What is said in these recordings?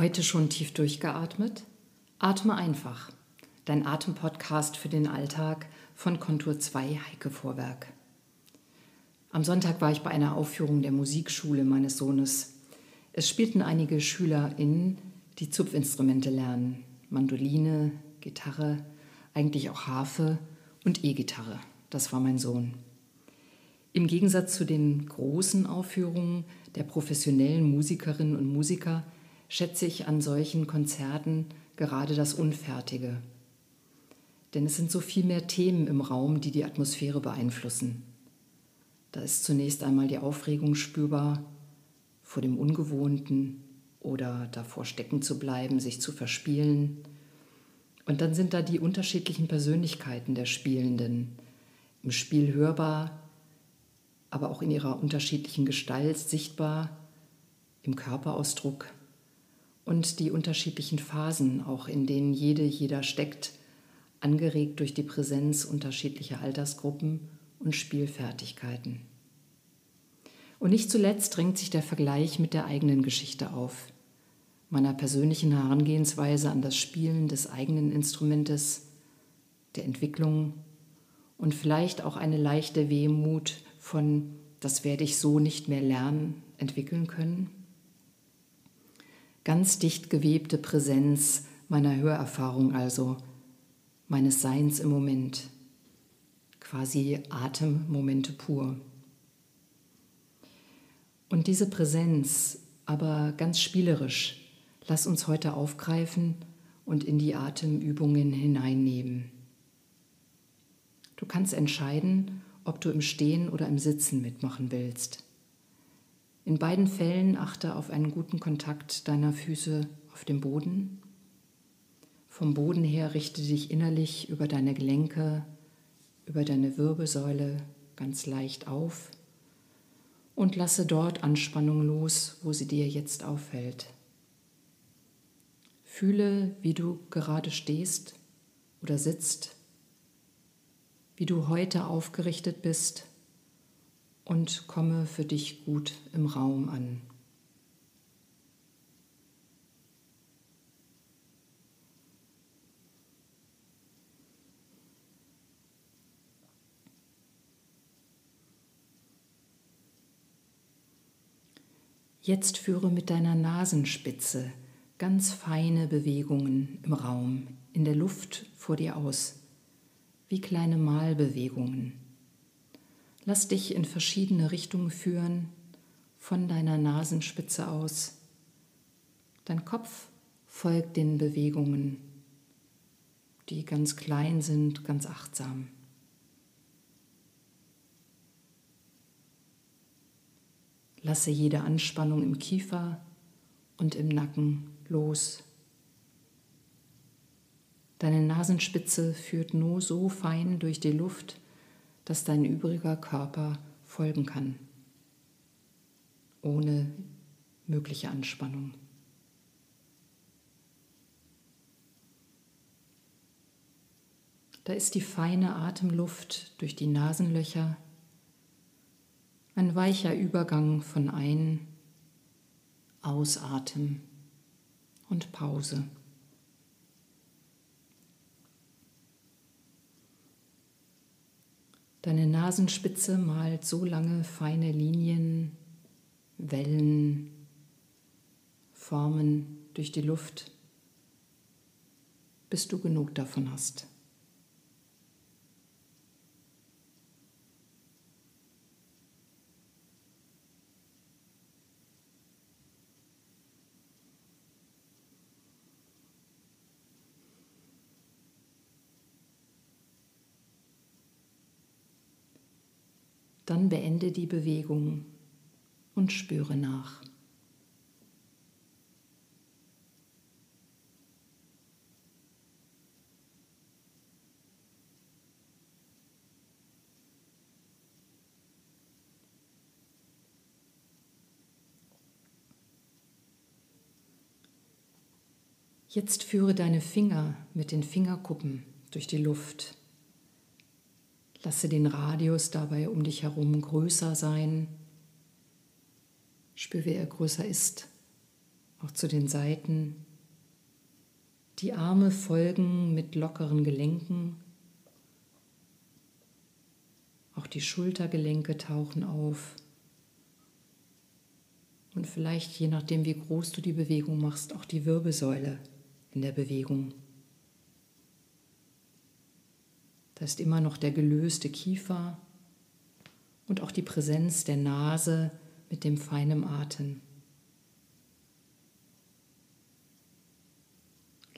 Heute schon tief durchgeatmet? Atme einfach. Dein Atempodcast für den Alltag von Kontur 2 Heike Vorwerk. Am Sonntag war ich bei einer Aufführung der Musikschule meines Sohnes. Es spielten einige SchülerInnen, die Zupfinstrumente lernen. Mandoline, Gitarre, eigentlich auch Harfe und E-Gitarre. Das war mein Sohn. Im Gegensatz zu den großen Aufführungen der professionellen Musikerinnen und Musiker schätze ich an solchen Konzerten gerade das Unfertige. Denn es sind so viel mehr Themen im Raum, die die Atmosphäre beeinflussen. Da ist zunächst einmal die Aufregung spürbar vor dem Ungewohnten oder davor stecken zu bleiben, sich zu verspielen. Und dann sind da die unterschiedlichen Persönlichkeiten der Spielenden, im Spiel hörbar, aber auch in ihrer unterschiedlichen Gestalt sichtbar, im Körperausdruck und die unterschiedlichen Phasen, auch in denen jede, jeder steckt, angeregt durch die Präsenz unterschiedlicher Altersgruppen und Spielfertigkeiten. Und nicht zuletzt drängt sich der Vergleich mit der eigenen Geschichte auf, meiner persönlichen Herangehensweise an das Spielen des eigenen Instrumentes, der Entwicklung und vielleicht auch eine leichte Wehmut von, das werde ich so nicht mehr lernen, entwickeln können ganz dicht gewebte Präsenz meiner Hörerfahrung also, meines Seins im Moment, quasi Atemmomente pur. Und diese Präsenz, aber ganz spielerisch, lass uns heute aufgreifen und in die Atemübungen hineinnehmen. Du kannst entscheiden, ob du im Stehen oder im Sitzen mitmachen willst. In beiden Fällen achte auf einen guten Kontakt deiner Füße auf dem Boden. Vom Boden her richte dich innerlich über deine Gelenke, über deine Wirbelsäule ganz leicht auf und lasse dort Anspannung los, wo sie dir jetzt auffällt. Fühle, wie du gerade stehst oder sitzt, wie du heute aufgerichtet bist und komme für dich gut im Raum an. Jetzt führe mit deiner Nasenspitze ganz feine Bewegungen im Raum, in der Luft vor dir aus, wie kleine Malbewegungen. Lass dich in verschiedene Richtungen führen, von deiner Nasenspitze aus. Dein Kopf folgt den Bewegungen, die ganz klein sind, ganz achtsam. Lasse jede Anspannung im Kiefer und im Nacken los. Deine Nasenspitze führt nur so fein durch die Luft, dass dein übriger Körper folgen kann, ohne mögliche Anspannung. Da ist die feine Atemluft durch die Nasenlöcher, ein weicher Übergang von Ein-, Ausatmen und Pause. Deine Nasenspitze malt so lange feine Linien, Wellen, Formen durch die Luft, bis du genug davon hast. Dann beende die Bewegung und spüre nach. Jetzt führe deine Finger mit den Fingerkuppen durch die Luft. Lasse den Radius dabei um dich herum größer sein. Spür, wie er größer ist auch zu den Seiten. Die Arme folgen mit lockeren Gelenken. Auch die Schultergelenke tauchen auf. Und vielleicht, je nachdem, wie groß du die Bewegung machst, auch die Wirbelsäule in der Bewegung. Da ist immer noch der gelöste Kiefer und auch die Präsenz der Nase mit dem feinen Atem.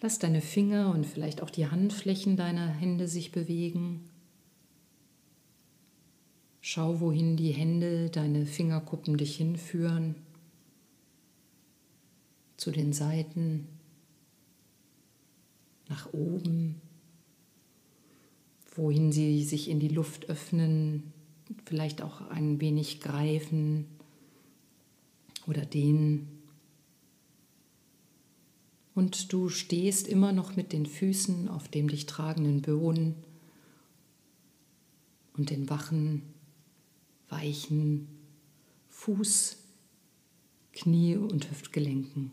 Lass deine Finger und vielleicht auch die Handflächen deiner Hände sich bewegen. Schau, wohin die Hände, deine Fingerkuppen dich hinführen. Zu den Seiten, nach oben, wohin sie sich in die Luft öffnen, vielleicht auch ein wenig greifen oder dehnen. Und du stehst immer noch mit den Füßen auf dem dich tragenden Boden und den wachen, weichen Fuß, Knie und Hüftgelenken.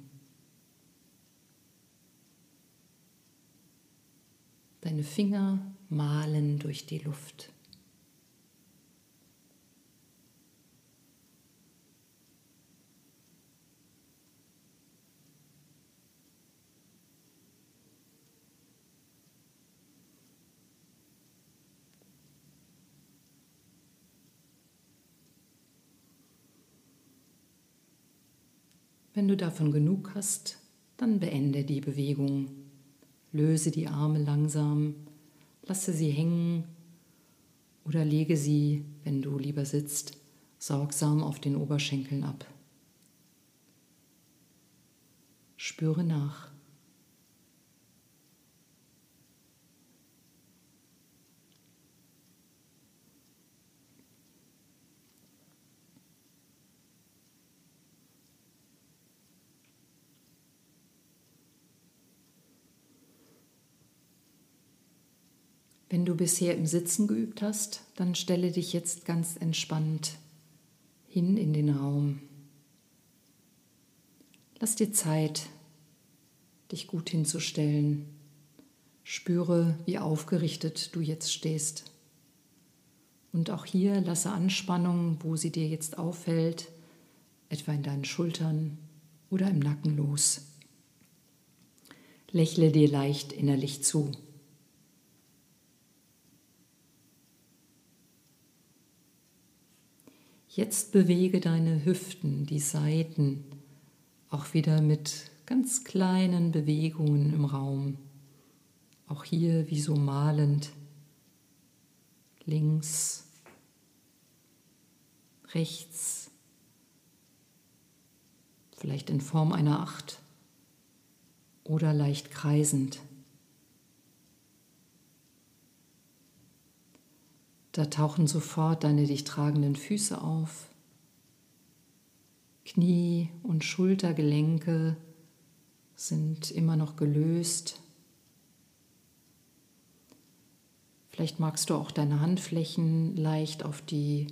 Deine Finger malen durch die Luft. Wenn du davon genug hast, dann beende die Bewegung. Löse die Arme langsam, lasse sie hängen oder lege sie, wenn du lieber sitzt, sorgsam auf den Oberschenkeln ab. Spüre nach. Wenn du bisher im Sitzen geübt hast, dann stelle dich jetzt ganz entspannt hin in den Raum. Lass dir Zeit, dich gut hinzustellen. Spüre, wie aufgerichtet du jetzt stehst. Und auch hier lasse Anspannung, wo sie dir jetzt auffällt, etwa in deinen Schultern oder im Nacken los. Lächle dir leicht innerlich zu. Jetzt bewege deine Hüften, die Seiten, auch wieder mit ganz kleinen Bewegungen im Raum. Auch hier wie so malend. Links, rechts, vielleicht in Form einer Acht oder leicht kreisend. Da tauchen sofort deine dich tragenden Füße auf. Knie und Schultergelenke sind immer noch gelöst. Vielleicht magst du auch deine Handflächen leicht auf die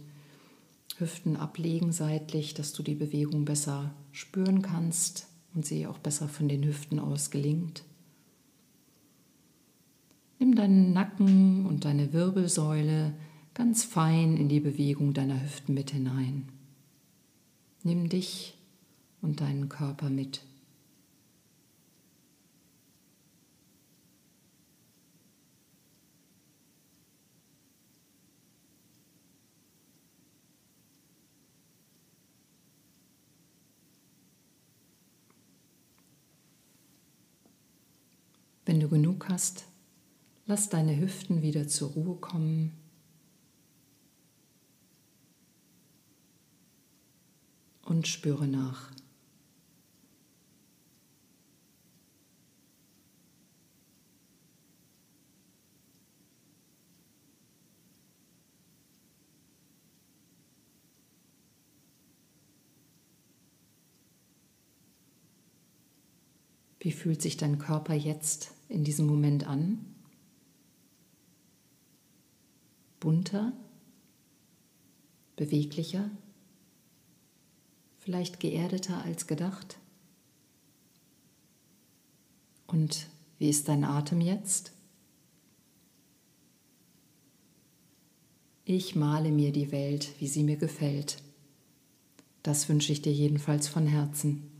Hüften ablegen seitlich, dass du die Bewegung besser spüren kannst und sie auch besser von den Hüften aus gelingt. Nimm deinen Nacken und deine Wirbelsäule ganz fein in die Bewegung deiner Hüften mit hinein. Nimm dich und deinen Körper mit. Wenn du genug hast, lass deine Hüften wieder zur Ruhe kommen und spüre nach. Wie fühlt sich dein Körper jetzt in diesem Moment an? Bunter? Beweglicher? vielleicht geerdeter als gedacht? Und wie ist dein Atem jetzt? Ich male mir die Welt, wie sie mir gefällt. Das wünsche ich dir jedenfalls von Herzen.